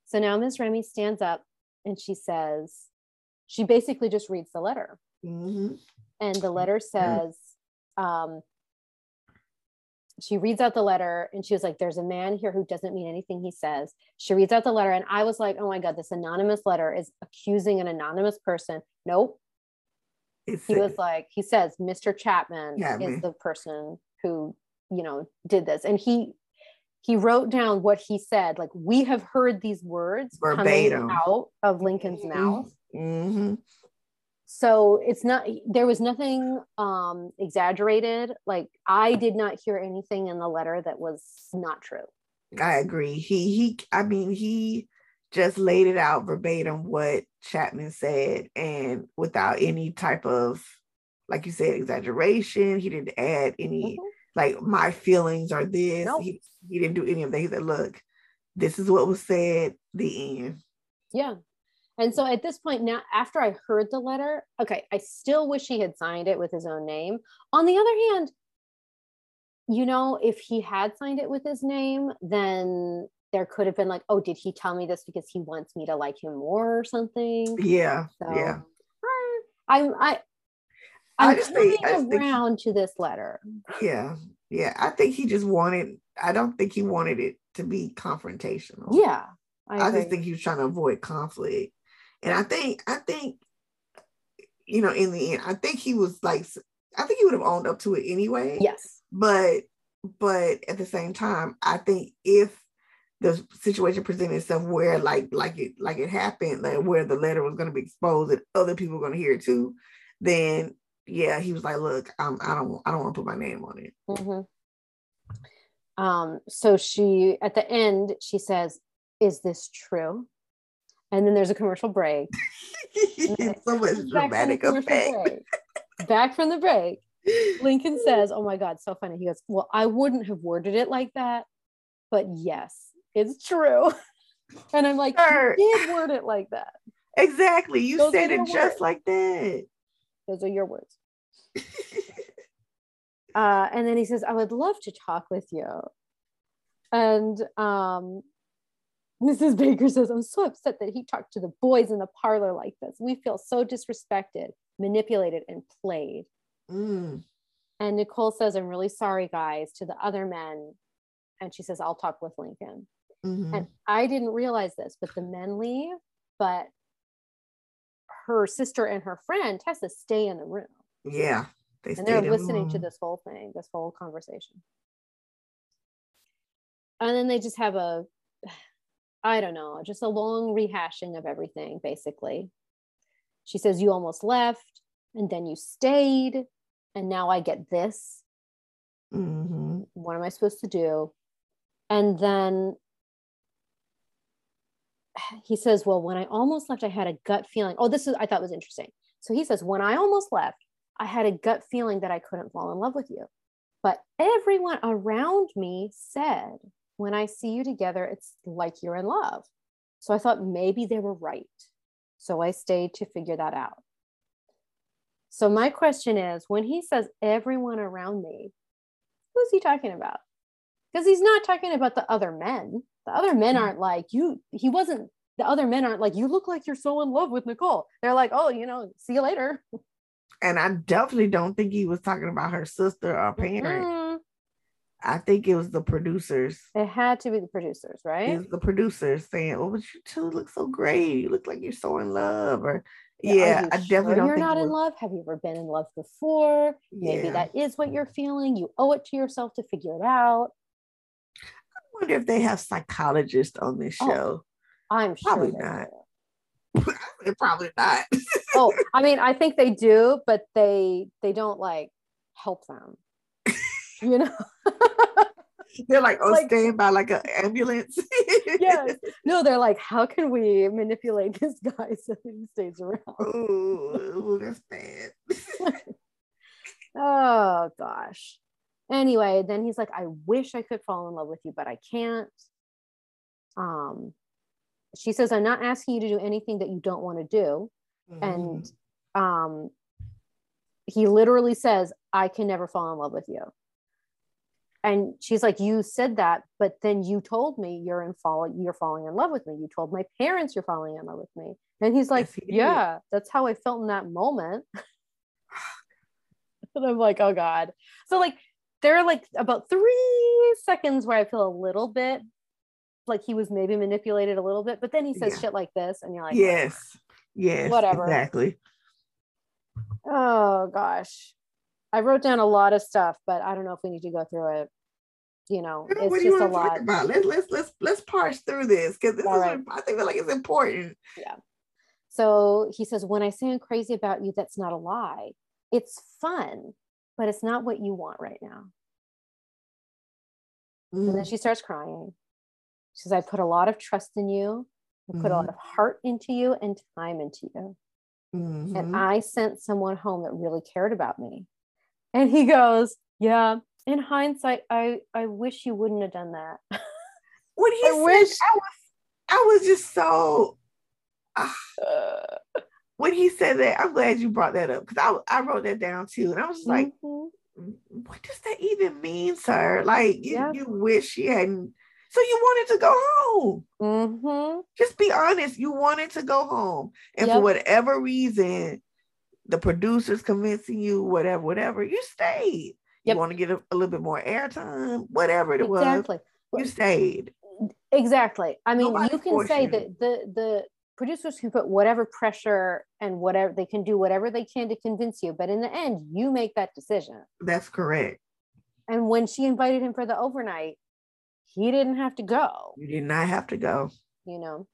Speaker 1: So now Miss Remy stands up and she says, she basically just reads the letter. Mm-hmm. And the letter says, um, she reads out the letter and she was like, There's a man here who doesn't mean anything he says. She reads out the letter, and I was like, Oh my God, this anonymous letter is accusing an anonymous person. Nope. It's he was like, He says, Mr. Chapman yeah, is the person who, you know, did this. And he, he wrote down what he said. Like, we have heard these words Verbatim. out of Lincoln's mm-hmm. mouth. Mm-hmm so it's not there was nothing um exaggerated like i did not hear anything in the letter that was not true
Speaker 2: i agree he he i mean he just laid it out verbatim what chapman said and without any type of like you said exaggeration he didn't add any mm-hmm. like my feelings are this nope. he, he didn't do any of that he said look this is what was said the end
Speaker 1: yeah and so at this point, now after I heard the letter, okay, I still wish he had signed it with his own name. On the other hand, you know, if he had signed it with his name, then there could have been like, oh, did he tell me this because he wants me to like him more or something?
Speaker 2: Yeah. So, yeah.
Speaker 1: I'm I I'm I just coming think, around think, to this letter.
Speaker 2: Yeah. Yeah. I think he just wanted, I don't think he wanted it to be confrontational.
Speaker 1: Yeah.
Speaker 2: I, I just think he was trying to avoid conflict. And I think, I think, you know, in the end, I think he was like, I think he would have owned up to it anyway.
Speaker 1: Yes.
Speaker 2: But, but at the same time, I think if the situation presented itself where like like it like it happened like where the letter was going to be exposed and other people were going to hear it too then yeah he was like look I'm, i don't i don't want to put my name on it
Speaker 1: mm-hmm. um so she at the end she says is this true and then there's a commercial break.
Speaker 2: so much dramatic effect.
Speaker 1: Back from the break, Lincoln says, "Oh my God, so funny." He goes, "Well, I wouldn't have worded it like that, but yes, it's true." And I'm like. "You did word it like that."
Speaker 2: Exactly. You Those said it just words. like that.
Speaker 1: Those are your words. uh, and then he says, "I would love to talk with you." And um, Mrs. Baker says, I'm so upset that he talked to the boys in the parlor like this. We feel so disrespected, manipulated, and played. Mm. And Nicole says, I'm really sorry, guys, to the other men. And she says, I'll talk with Lincoln. Mm-hmm. And I didn't realize this, but the men leave, but her sister and her friend, Tessa, stay in the room.
Speaker 2: Yeah.
Speaker 1: They and they're listening to this whole thing, this whole conversation. And then they just have a I don't know, just a long rehashing of everything, basically. She says, You almost left, and then you stayed, and now I get this. Mm-hmm. What am I supposed to do? And then he says, Well, when I almost left, I had a gut feeling. Oh, this is, I thought was interesting. So he says, When I almost left, I had a gut feeling that I couldn't fall in love with you. But everyone around me said when I see you together, it's like you're in love. So I thought maybe they were right. So I stayed to figure that out. So my question is when he says everyone around me, who's he talking about? Because he's not talking about the other men. The other men mm-hmm. aren't like you, he wasn't, the other men aren't like, you look like you're so in love with Nicole. They're like, oh, you know, see you later.
Speaker 2: And I definitely don't think he was talking about her sister or parent. Mm-hmm I think it was the producers.
Speaker 1: It had to be the producers, right?
Speaker 2: It was the producers saying, "Oh, but you two look so great. You look like you're so in love." Or yeah, yeah I definitely sure
Speaker 1: You're not in love. Have you ever been in love before? Maybe yeah. that is what you're feeling. You owe it to yourself to figure it out.
Speaker 2: I wonder if they have psychologists on this
Speaker 1: Oh,
Speaker 2: show.
Speaker 1: I'm sure
Speaker 2: Probably not. Probably not.
Speaker 1: Oh, I mean, I think they do, but they they don't like help them. You know?
Speaker 2: They're like oh,
Speaker 1: Like-
Speaker 2: by like an ambulance.
Speaker 1: yes. No, they're like, how can we manipulate this guy so that he stays around?
Speaker 2: Ooh, that's bad.
Speaker 1: Oh gosh. Anyway, then he's like, I wish I could fall in love with you, but I can't. Um, she says, I'm not asking you to do anything that you don't want to do. And um, he literally says, I can never fall in love with you. And she's like, You said that, but then you told me you're in fall, you're falling in love with me. You told my parents you're falling in love with me. And he's like,
Speaker 2: Yes, he.
Speaker 1: Yeah, that's how I felt in that moment. and I'm like, oh God. So like there are like about three seconds where I feel a little bit like he was maybe manipulated a little bit, but then he says
Speaker 2: Yeah.
Speaker 1: shit like this, and you're like,
Speaker 2: yes, yes,
Speaker 1: Whatever.
Speaker 2: exactly.
Speaker 1: oh gosh. I wrote down a lot of stuff, but I don't know if we need to go through it. You know, it's
Speaker 2: what do you
Speaker 1: just a
Speaker 2: want to talk
Speaker 1: lot.
Speaker 2: about? Let's let's let's let's parse through this because this
Speaker 1: All
Speaker 2: is
Speaker 1: right.
Speaker 2: I think like it's important. Yeah.
Speaker 1: So he says, When I say I'm crazy about you, that's not a lie. It's fun, but it's not what you want right now. And then
Speaker 2: Mm,
Speaker 1: she starts crying. She says, I put a lot of trust in you. I put a lot of heart into you and time into you.
Speaker 2: mhm.
Speaker 1: And I sent someone home that really cared about me. And he goes, Yeah, in hindsight, I, I wish you wouldn't have done that.
Speaker 2: when he
Speaker 1: I
Speaker 2: said,
Speaker 1: wish-
Speaker 2: I was I was just so
Speaker 1: Uh,
Speaker 2: when he said that. I'm glad you brought that up because I I wrote that down too, and I was like,
Speaker 1: mhm.
Speaker 2: what does that even mean, sir? Like you,
Speaker 1: Yeah.
Speaker 2: you wish you hadn't. So you wanted to go home.
Speaker 1: Mhm.
Speaker 2: Just be honest. You wanted to go home, and for whatever reason, the producers convincing you, whatever, whatever, you stayed.
Speaker 1: Yep.
Speaker 2: You want to get a, a little bit more airtime, whatever it was.
Speaker 1: Exactly.
Speaker 2: was. You stayed.
Speaker 1: Exactly. I mean,
Speaker 2: Nobody
Speaker 1: you can say
Speaker 2: you.
Speaker 1: that the the producers can put whatever pressure and whatever they can do whatever they can to convince you, but in the end, you make that decision.
Speaker 2: That's correct.
Speaker 1: And when she invited him for the overnight, he didn't have to go,
Speaker 2: You did not have to go.
Speaker 1: you know.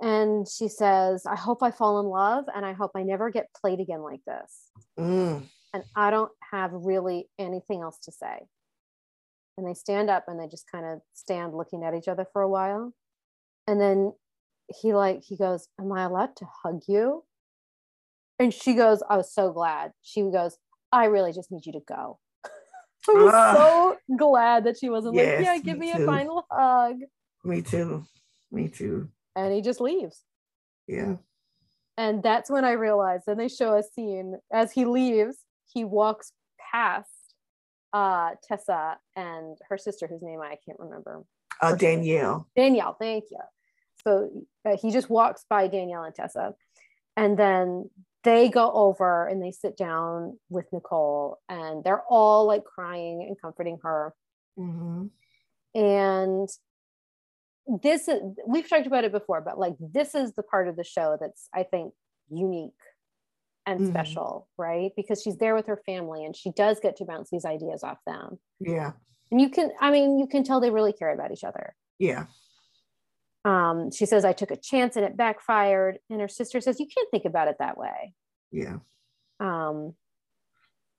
Speaker 1: And she says, I hope I fall in love and I hope I never get played again like this.
Speaker 2: Mm.
Speaker 1: And I don't have really anything else to say. And they stand up and they just kind of stand looking at each other for a while. And then he like he goes, Am I allowed to hug you? And she goes, I was so glad. She goes, I really just need you to go. I was
Speaker 2: Ugh.
Speaker 1: so glad that she wasn't like, Yeah, give
Speaker 2: me
Speaker 1: me a final hug.
Speaker 2: Me too. Me too.
Speaker 1: And he just leaves.
Speaker 2: Yeah.
Speaker 1: And that's when I realized, and they show a scene as he leaves, he walks past uh, Tessa and her sister, whose name I can't remember.
Speaker 2: Uh, Danielle.
Speaker 1: Danielle, thank you. So uh, he just walks by Danielle and Tessa. And then they go over and they sit down with Nicole, and they're all like crying and comforting her.
Speaker 2: hmm
Speaker 1: And this is, we've talked about it before, but like this is the part of the show that's, I think, unique and
Speaker 2: Mhm.
Speaker 1: special, right? Because she's there with her family and she does get to bounce these ideas off them.
Speaker 2: Yeah.
Speaker 1: And you can, I mean, you can tell they really care about each other.
Speaker 2: Yeah.
Speaker 1: Um, she says, I took a chance and it backfired. And her sister says, You can't think about it that way.
Speaker 2: Yeah.
Speaker 1: Um,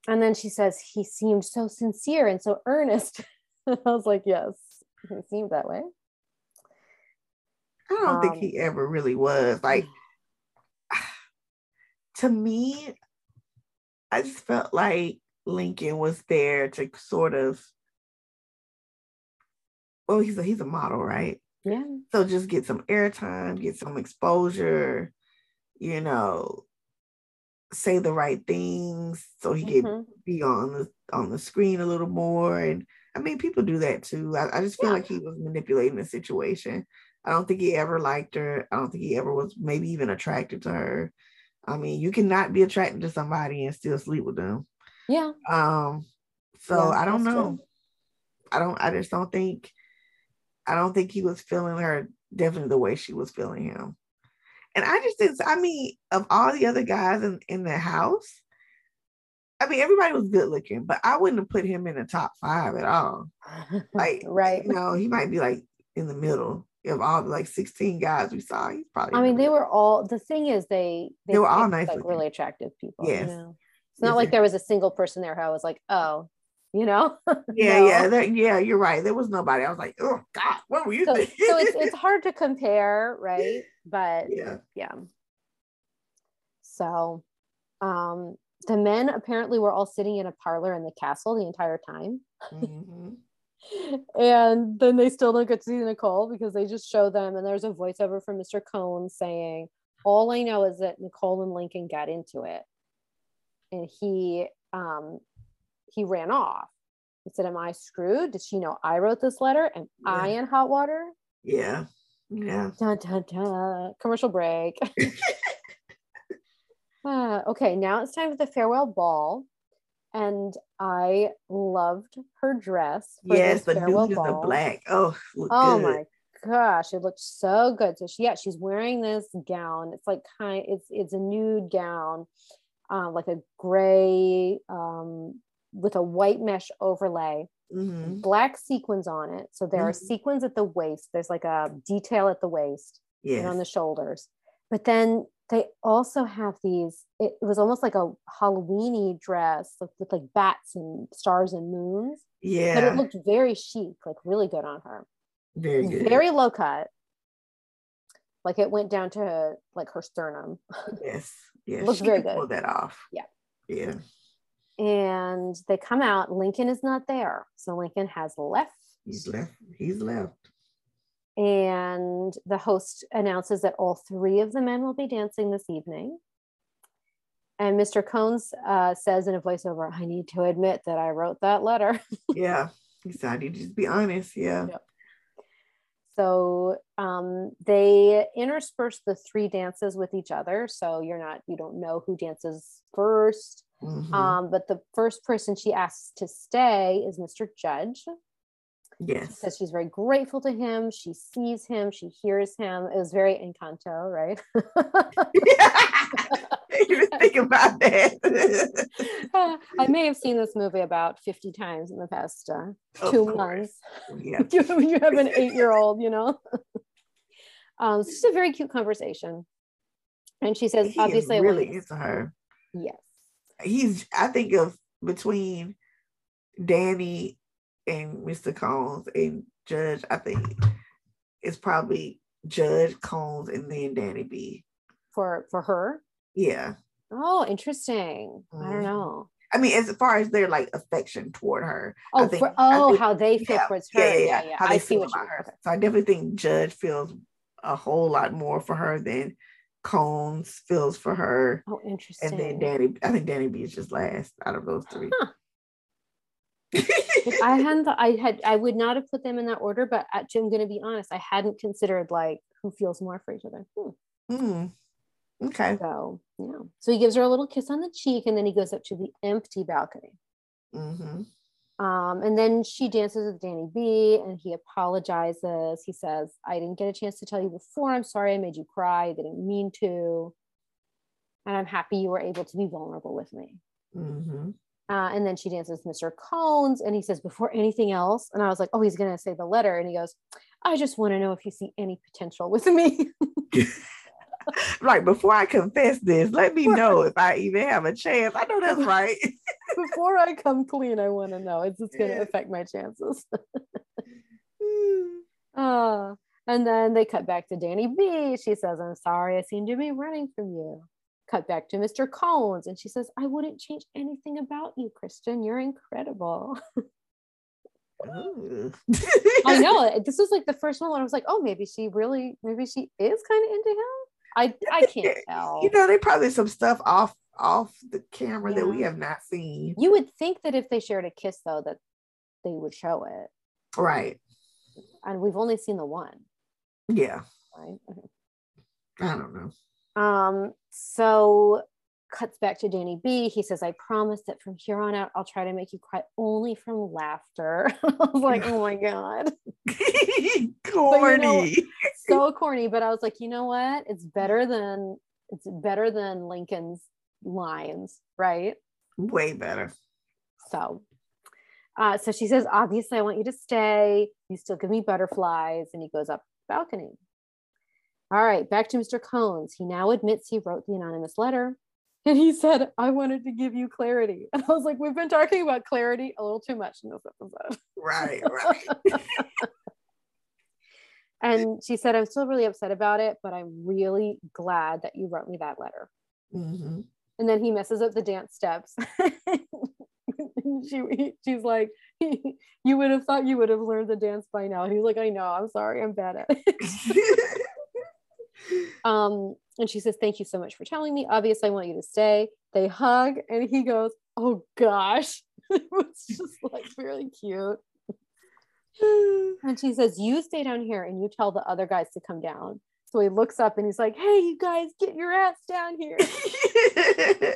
Speaker 1: and then she says, He seemed so sincere and so earnest. I was like, Yes, he seemed that way.
Speaker 2: I don't think
Speaker 1: Um,
Speaker 2: he ever really was. Like to me, I just felt like Lincoln was there to sort of well, he's a he's a model, right?
Speaker 1: Yeah.
Speaker 2: So just get some airtime, get some exposure, you know, say the right things so he can
Speaker 1: Mhm.
Speaker 2: be on the on the screen a little more. And I mean, people do that too. I, I just feel
Speaker 1: Yeah.
Speaker 2: like he was manipulating the situation. I don't think he ever liked her. I don't think he ever was maybe even attracted to her. I mean, you cannot be attracted to somebody and still sleep with them.
Speaker 1: Yeah.
Speaker 2: Um, so
Speaker 1: Yeah,
Speaker 2: I don't know.
Speaker 1: true.
Speaker 2: I don't. I just don't think. I don't think he was feeling her definitely the way she was feeling him. And I just did. I mean, of all the other guys in in the house, I mean, everybody was good looking, but I wouldn't have put him in the top five at all. Like,
Speaker 1: right.
Speaker 2: You know, he might be like in the middle of all the like 16 guys we saw. He's probably.
Speaker 1: I mean, they were all. The thing is, they
Speaker 2: They were all nice
Speaker 1: like
Speaker 2: looking.
Speaker 1: really attractive people.
Speaker 2: Yes.
Speaker 1: You know? It's not like there was a single person there who I was like, oh, you know.
Speaker 2: Yeah,
Speaker 1: No.
Speaker 2: yeah, that, yeah. You're right. There was nobody. I was like, oh God, what were you
Speaker 1: So, so it's it's hard to compare, right? But
Speaker 2: yeah.
Speaker 1: yeah. So, um, the men apparently were all sitting in a parlor in the castle the entire time.
Speaker 2: Mhm.
Speaker 1: and then they still don't get to see Nicole because they just show them, and there's a voiceover from Mr. Combs saying, All I know is that Nicole and Lincoln got into it. And he um he ran off. He said, Am I screwed? Did she know I wrote this letter? Am I in hot water?
Speaker 2: Yeah. Yeah.
Speaker 1: Dun, dun, dun. Commercial break. Ah, okay, now it's time for the farewell ball. And I loved her dress. For
Speaker 2: Yes, the
Speaker 1: farewell ball.
Speaker 2: black. Oh,
Speaker 1: Oh
Speaker 2: good.
Speaker 1: my gosh, it looked so good. So she, yeah, she's wearing this gown. It's like kind, it's it's a nude gown, uh, like a gray um, with a white mesh overlay,
Speaker 2: Mhm.
Speaker 1: black sequins on it. So there are
Speaker 2: Mhm.
Speaker 1: sequins at the waist. There's like a detail at the waist
Speaker 2: Yes.
Speaker 1: and on the shoulders. But then they also have these, it, it was almost like a Halloweeny dress like, with like bats and stars and moons.
Speaker 2: Yeah, but
Speaker 1: it looked very chic, like really good on her.
Speaker 2: very good.
Speaker 1: Very low cut. Like it went down to like her sternum.
Speaker 2: yes. Yes.
Speaker 1: looks
Speaker 2: she
Speaker 1: very good.
Speaker 2: Pull that off.
Speaker 1: Yeah.
Speaker 2: Yeah.
Speaker 1: And they come out. Lincoln is not there. So Lincoln has left.
Speaker 2: He's left. He's left.
Speaker 1: And the host announces that all three of the men will be dancing this evening. And Mr. Combs uh, says in a voiceover, I need to admit that I wrote that letter.
Speaker 2: Yeah. He said, I need to just be honest. Yeah.
Speaker 1: Yeah. So um, they intersperse the three dances with each other. So you're not, you don't know who dances first.
Speaker 2: Mhm.
Speaker 1: Um, but the first person she asks to stay is Mr. Judge.
Speaker 2: yes.
Speaker 1: Says she's very grateful to him. She sees him, she hears him. It was very encanto, right?
Speaker 2: you didn't think about that.
Speaker 1: I may have seen this movie about 50 times in the past uh, two months.
Speaker 2: Yeah.
Speaker 1: you, you have an eight year old, you know? um, it's just a very cute conversation. And she says,
Speaker 2: He
Speaker 1: obviously, I
Speaker 2: really
Speaker 1: want
Speaker 2: into her.
Speaker 1: yes.
Speaker 2: He's I think of between Danny and Mr. Combs and Judge, I think it's probably Judge Combs and then Danny B.
Speaker 1: For for her.
Speaker 2: Yeah.
Speaker 1: Oh, interesting. I don't
Speaker 2: Mhm.
Speaker 1: know.
Speaker 2: I mean, as far as their like affection toward her.
Speaker 1: Oh,
Speaker 2: think-
Speaker 1: for, oh,
Speaker 2: think-
Speaker 1: how they feel
Speaker 2: yeah,
Speaker 1: towards her.
Speaker 2: Yeah, yeah, yeah. How they
Speaker 1: I see
Speaker 2: feel about her.
Speaker 1: Okay.
Speaker 2: So I definitely think Judge feels a whole lot more for her than Combs feels for her.
Speaker 1: Oh, interesting.
Speaker 2: And then Danny, I think Danny B is just last out of those three.
Speaker 1: Huh. I hadn't, th- I had, I would not have put them in that order. But uh, I'm going to be honest, I hadn't considered like who feels more for each other. Hmm.
Speaker 2: Hmm. Okay.
Speaker 1: So yeah. So he gives her a little kiss on the cheek, and then he goes up to the empty balcony.
Speaker 2: hmm
Speaker 1: Um, and then she dances with Danny B, and he apologizes. He says, "I didn't get a chance to tell you before. I'm sorry I made you cry. I didn't mean to, and I'm happy you were able to be vulnerable with me."
Speaker 2: hmm
Speaker 1: Uh, and then she dances with Mr. Combs, and he says, "Before anything else," and I was like, "Oh, he's gonna say the letter," and he goes, "I just want to know if you see any potential with me."
Speaker 2: Right before I confess this, let me know if I even have a chance. I know that's right.
Speaker 1: Before I come clean, I want to know. It's just gonna
Speaker 2: Yeah.
Speaker 1: affect my chances. Uh, and then they cut back to Danny B. She says, I'm sorry, I seem to be running from you. Cut back to Mr. Combs, and she says, I wouldn't change anything about you, Christian. You're incredible. I know. This was like the first one I was like, oh, maybe she really, maybe she is kind of into him. I I can't tell.
Speaker 2: You know, they probably some stuff off off the camera that we have not seen.
Speaker 1: You would think that if they shared a kiss, though, that they would show it.
Speaker 2: Right.
Speaker 1: And we've only seen the one,
Speaker 2: Yeah.
Speaker 1: right? Okay.
Speaker 2: I don't know.
Speaker 1: Um, so cuts back to Danny B. He says, I promise that from here on out, I'll try to make you cry only from laughter. I was like, oh my God.
Speaker 2: Corny.
Speaker 1: So corny. But I was like, you know what? It's better than it's better than Lincoln's lines, right?
Speaker 2: Way better.
Speaker 1: So, uh, so she says, obviously, I want you to stay. You still give me butterflies. And he goes up the balcony. All right, back to Mr. Combs. He now admits he wrote the anonymous letter. And he said, I wanted to give you clarity. And I was like, we've been talking about clarity a little too much in this episode.
Speaker 2: Right, right.
Speaker 1: and she said, I'm still really upset about it, but I'm really glad that you wrote me that letter.
Speaker 2: Mm-hmm.
Speaker 1: And then he messes up the dance steps. she, she's like, You would have thought you would have learned the dance by now. He's like, I know, I'm sorry, I'm bad at it. Um, and she says, Thank you so much for telling me. Obviously, I want you to stay. They hug, and he goes, Oh gosh. it was just like really cute. and she says, You stay down here and you tell the other guys to come down. So he looks up and he's like, Hey, you guys, get your ass down here.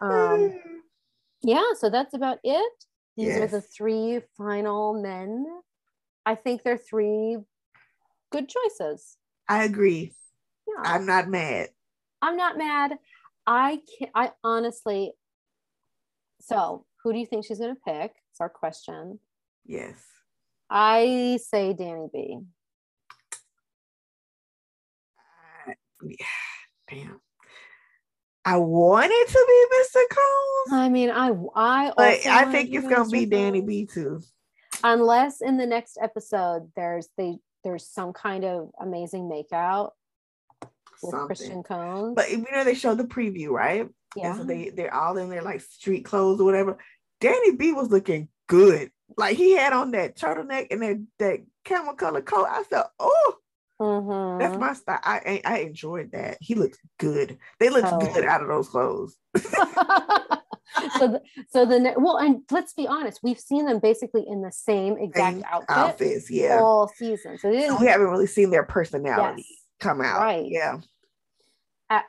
Speaker 1: um, yeah, so that's about it. These yes. are the three final men. I think they're three good choices.
Speaker 2: I agree. Yeah. I'm not mad.
Speaker 1: I'm not mad. I can I honestly so who do you think she's gonna pick? It's our question.
Speaker 2: Yes.
Speaker 1: I say Danny B.
Speaker 2: Uh, yeah. Damn. I want it to be Mr. Combs.
Speaker 1: I mean, I I
Speaker 2: but I think it's gonna be Danny B too.
Speaker 1: Unless in the next episode there's they there's some kind of amazing makeout with Something. Christian Combs.
Speaker 2: But you know they showed the preview, right?
Speaker 1: Yeah.
Speaker 2: And so they they're all in their like street clothes or whatever. Danny B was looking good. Like he had on that turtleneck and that that camel color coat. I said, oh,
Speaker 1: mm-hmm.
Speaker 2: that's my style. I I enjoyed that. He looked good. They looked oh. good out of those clothes.
Speaker 1: so the, so the well and let's be honest we've seen them basically in the same exact same outfit
Speaker 2: outfits yeah
Speaker 1: all season so,
Speaker 2: we haven't really seen their personality yes. come out
Speaker 1: right
Speaker 2: yeah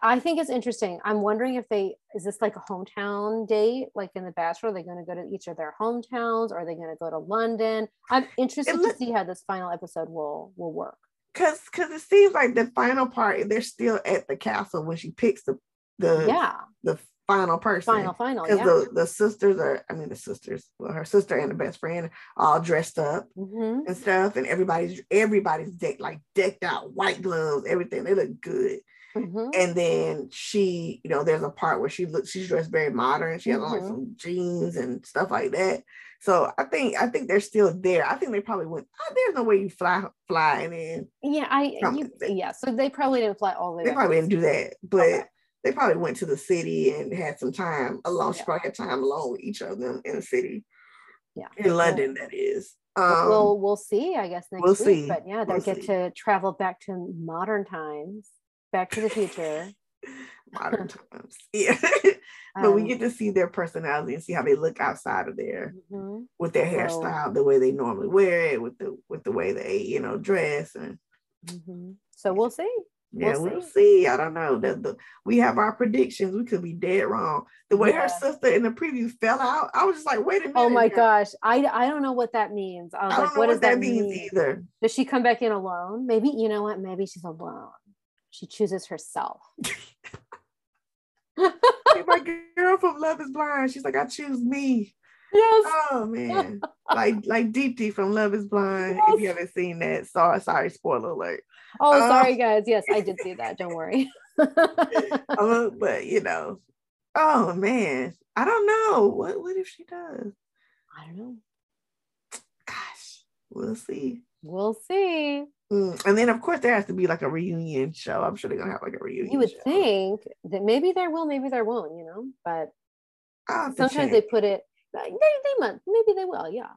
Speaker 1: I think it's interesting. I'm wondering if they is this like a hometown date, like in The Bachelor? Are they going to go to each of their hometowns? Or are they going to go to London? I'm interested to see how this final episode will will work.
Speaker 2: Cause cause it seems like the final part, they're still at the castle when she picks the the
Speaker 1: yeah
Speaker 2: the final person.
Speaker 1: Final, final.
Speaker 2: Because
Speaker 1: yeah.
Speaker 2: the, the sisters are, I mean, the sisters, well, her sister and the best friend, all dressed up
Speaker 1: mm-hmm.
Speaker 2: and stuff, and everybody's everybody's decked like decked out, white gloves, everything. They look good.
Speaker 1: Mm-hmm.
Speaker 2: And then she, you know, there's a part where she looks, she's dressed very modern. She has mm-hmm. on like mm-hmm. some jeans and stuff like that. So I think I think they're still there. I think they probably went. Oh, there's no way you fly flying in.
Speaker 1: Yeah, I you, yeah. So they probably didn't fly all the way.
Speaker 2: They probably didn't do that, but okay they probably went to the city and had some time alone. Yeah. She probably had time alone with each of them in the city.
Speaker 1: Yeah.
Speaker 2: In London, that is. Um,
Speaker 1: we'll we'll see, I guess, next
Speaker 2: we'll
Speaker 1: week.
Speaker 2: See.
Speaker 1: But yeah, they we'll get see. to travel back to modern times, back to the future.
Speaker 2: modern times. Yeah. but um, we get to see their personality and see how they look outside of there
Speaker 1: mm-hmm.
Speaker 2: with their hairstyle, the way they normally wear it, with the with the way they, you know, dress and
Speaker 1: mm-hmm. so we'll see.
Speaker 2: Yeah, we'll, we'll see. see. I don't know. That the we have our predictions. We could be dead wrong. The way yeah. her sister in the preview fell out, I was just like, wait a minute.
Speaker 1: Oh my gosh. I I don't know what that means. I was I like, what, does that, mean?
Speaker 2: either?
Speaker 1: Does she come back in alone? Maybe, you know what? Maybe she's alone. She chooses herself.
Speaker 2: my girl from Love is Blind. She's like, I choose me.
Speaker 1: Yes.
Speaker 2: Oh man. like like Deep from Love is Blind. Yes. If you haven't seen that, sorry, sorry, spoiler alert.
Speaker 1: Oh, uh, sorry, guys. Yes, I did see that. Don't worry.
Speaker 2: uh, but you know, oh man, I don't know. What what if she does?
Speaker 1: I don't know.
Speaker 2: Gosh, we'll see.
Speaker 1: We'll see.
Speaker 2: Mm. And then, of course, there has to be like a reunion show. I'm sure they're gonna have like a reunion.
Speaker 1: You would
Speaker 2: show.
Speaker 1: think that maybe there will, maybe there won't. You know, but sometimes they put it. They they might maybe they will. Yeah.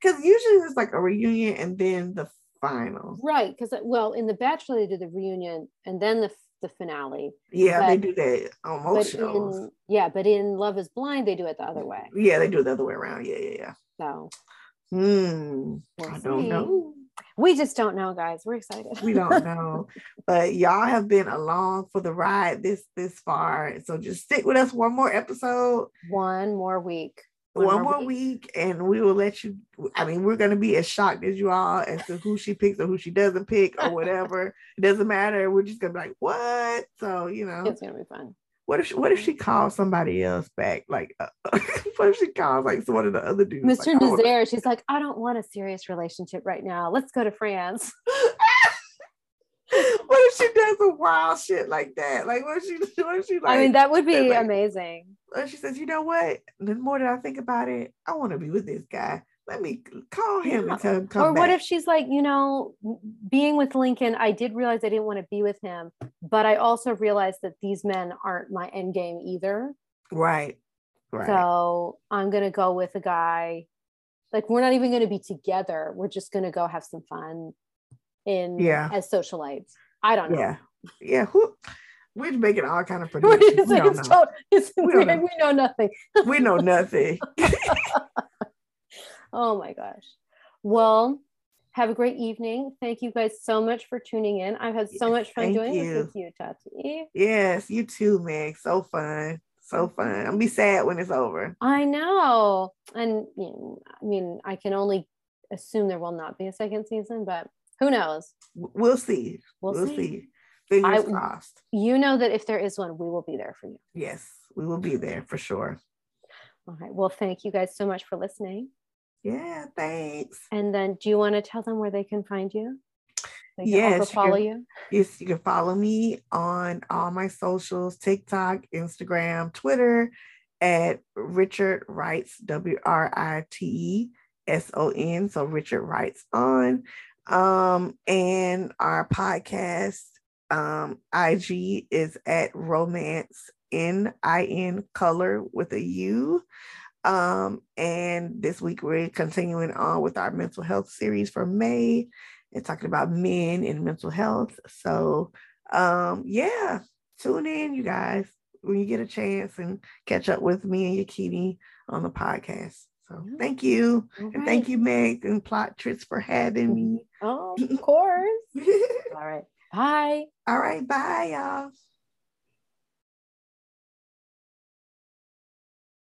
Speaker 2: Because usually it's like a reunion and then the final.
Speaker 1: Right, because uh, well, in The Bachelor they do the reunion and then the the finale.
Speaker 2: Yeah, but, they do that on most shows.
Speaker 1: In, yeah, but in Love Is Blind they do it the other way.
Speaker 2: Yeah, they do it the other way around. Yeah, yeah, yeah.
Speaker 1: So,
Speaker 2: hmm, we'll I see. don't know.
Speaker 1: We just don't know, guys. We're excited.
Speaker 2: we don't know, but y'all have been along for the ride this this far. So just stick with us one more episode.
Speaker 1: One more week
Speaker 2: one, more week. week. and we will let you i mean we're going to be as shocked as you are as to who she picks or who she doesn't pick or whatever it doesn't matter we're just going to be like what so you know
Speaker 1: it's going to be fun
Speaker 2: What if she, what if she calls somebody else back? Like, uh, what if she calls like one of the other dudes?
Speaker 1: Mr.
Speaker 2: Like,
Speaker 1: Nazaire, she's like, I don't want a serious relationship right now. Let's go to France.
Speaker 2: what if she does a wild shit like that? Like, what if she? What if she? Like,
Speaker 1: I mean, that would be
Speaker 2: like,
Speaker 1: amazing.
Speaker 2: And she says, you know what? The more that I think about it, I want to be with this guy. Let me call him
Speaker 1: Yeah.
Speaker 2: and tell him come
Speaker 1: Or what if she's like, you know, being with Lincoln, I did realize I didn't want to be with him, but I also realized that these men aren't my end game either.
Speaker 2: right, right,
Speaker 1: So I'm gonna go with a guy. Like we're not even gonna be together. We're just gonna go have some fun in
Speaker 2: Yeah.
Speaker 1: as socialites. I don't know.
Speaker 2: yeah, yeah. Who? We're making all kind of predictions. We don't know. We don't know.
Speaker 1: we know nothing.
Speaker 2: We know nothing.
Speaker 1: Oh my gosh. Well, have a great evening. Thank you guys so much for tuning in. I've had so much fun
Speaker 2: thank
Speaker 1: doing
Speaker 2: you.
Speaker 1: this with you, Tati.
Speaker 2: Yes, you too, Meg. So fun, so mm-hmm. fun. I'll be sad when it's over.
Speaker 1: I know. And you know, I mean, I can only assume there will not be a second season, but who knows?
Speaker 2: We'll see.
Speaker 1: We'll,
Speaker 2: We'll,
Speaker 1: see.
Speaker 2: see. Fingers
Speaker 1: I-
Speaker 2: crossed.
Speaker 1: You know that if there is one, we will be there for you.
Speaker 2: Yes, we will be there for sure.
Speaker 1: All right. Well, thank you guys so much for listening.
Speaker 2: Yeah, thanks.
Speaker 1: And then do you want to tell them where they can find you? They can
Speaker 2: Yes, you
Speaker 1: follow
Speaker 2: can-
Speaker 1: you.
Speaker 2: Yes, you can follow me on all my socials TikTok, Instagram, Twitter at Richard Writes, W R I T E S O N. So Richard Writes on. Um, and our podcast um, IG is at Romance N I N Color with a U. Um, and this week we're continuing on with our mental health series for May and talking about men and mental health. So um yeah, tune in, you guys, when you get a chance and catch up with me and Yakini on the podcast. So
Speaker 1: Yeah.
Speaker 2: thank you.
Speaker 1: All
Speaker 2: And thank you, Meg and Plot Tricks for having me.
Speaker 1: Oh, of course. All right. Bye.
Speaker 2: All right, bye, y'all.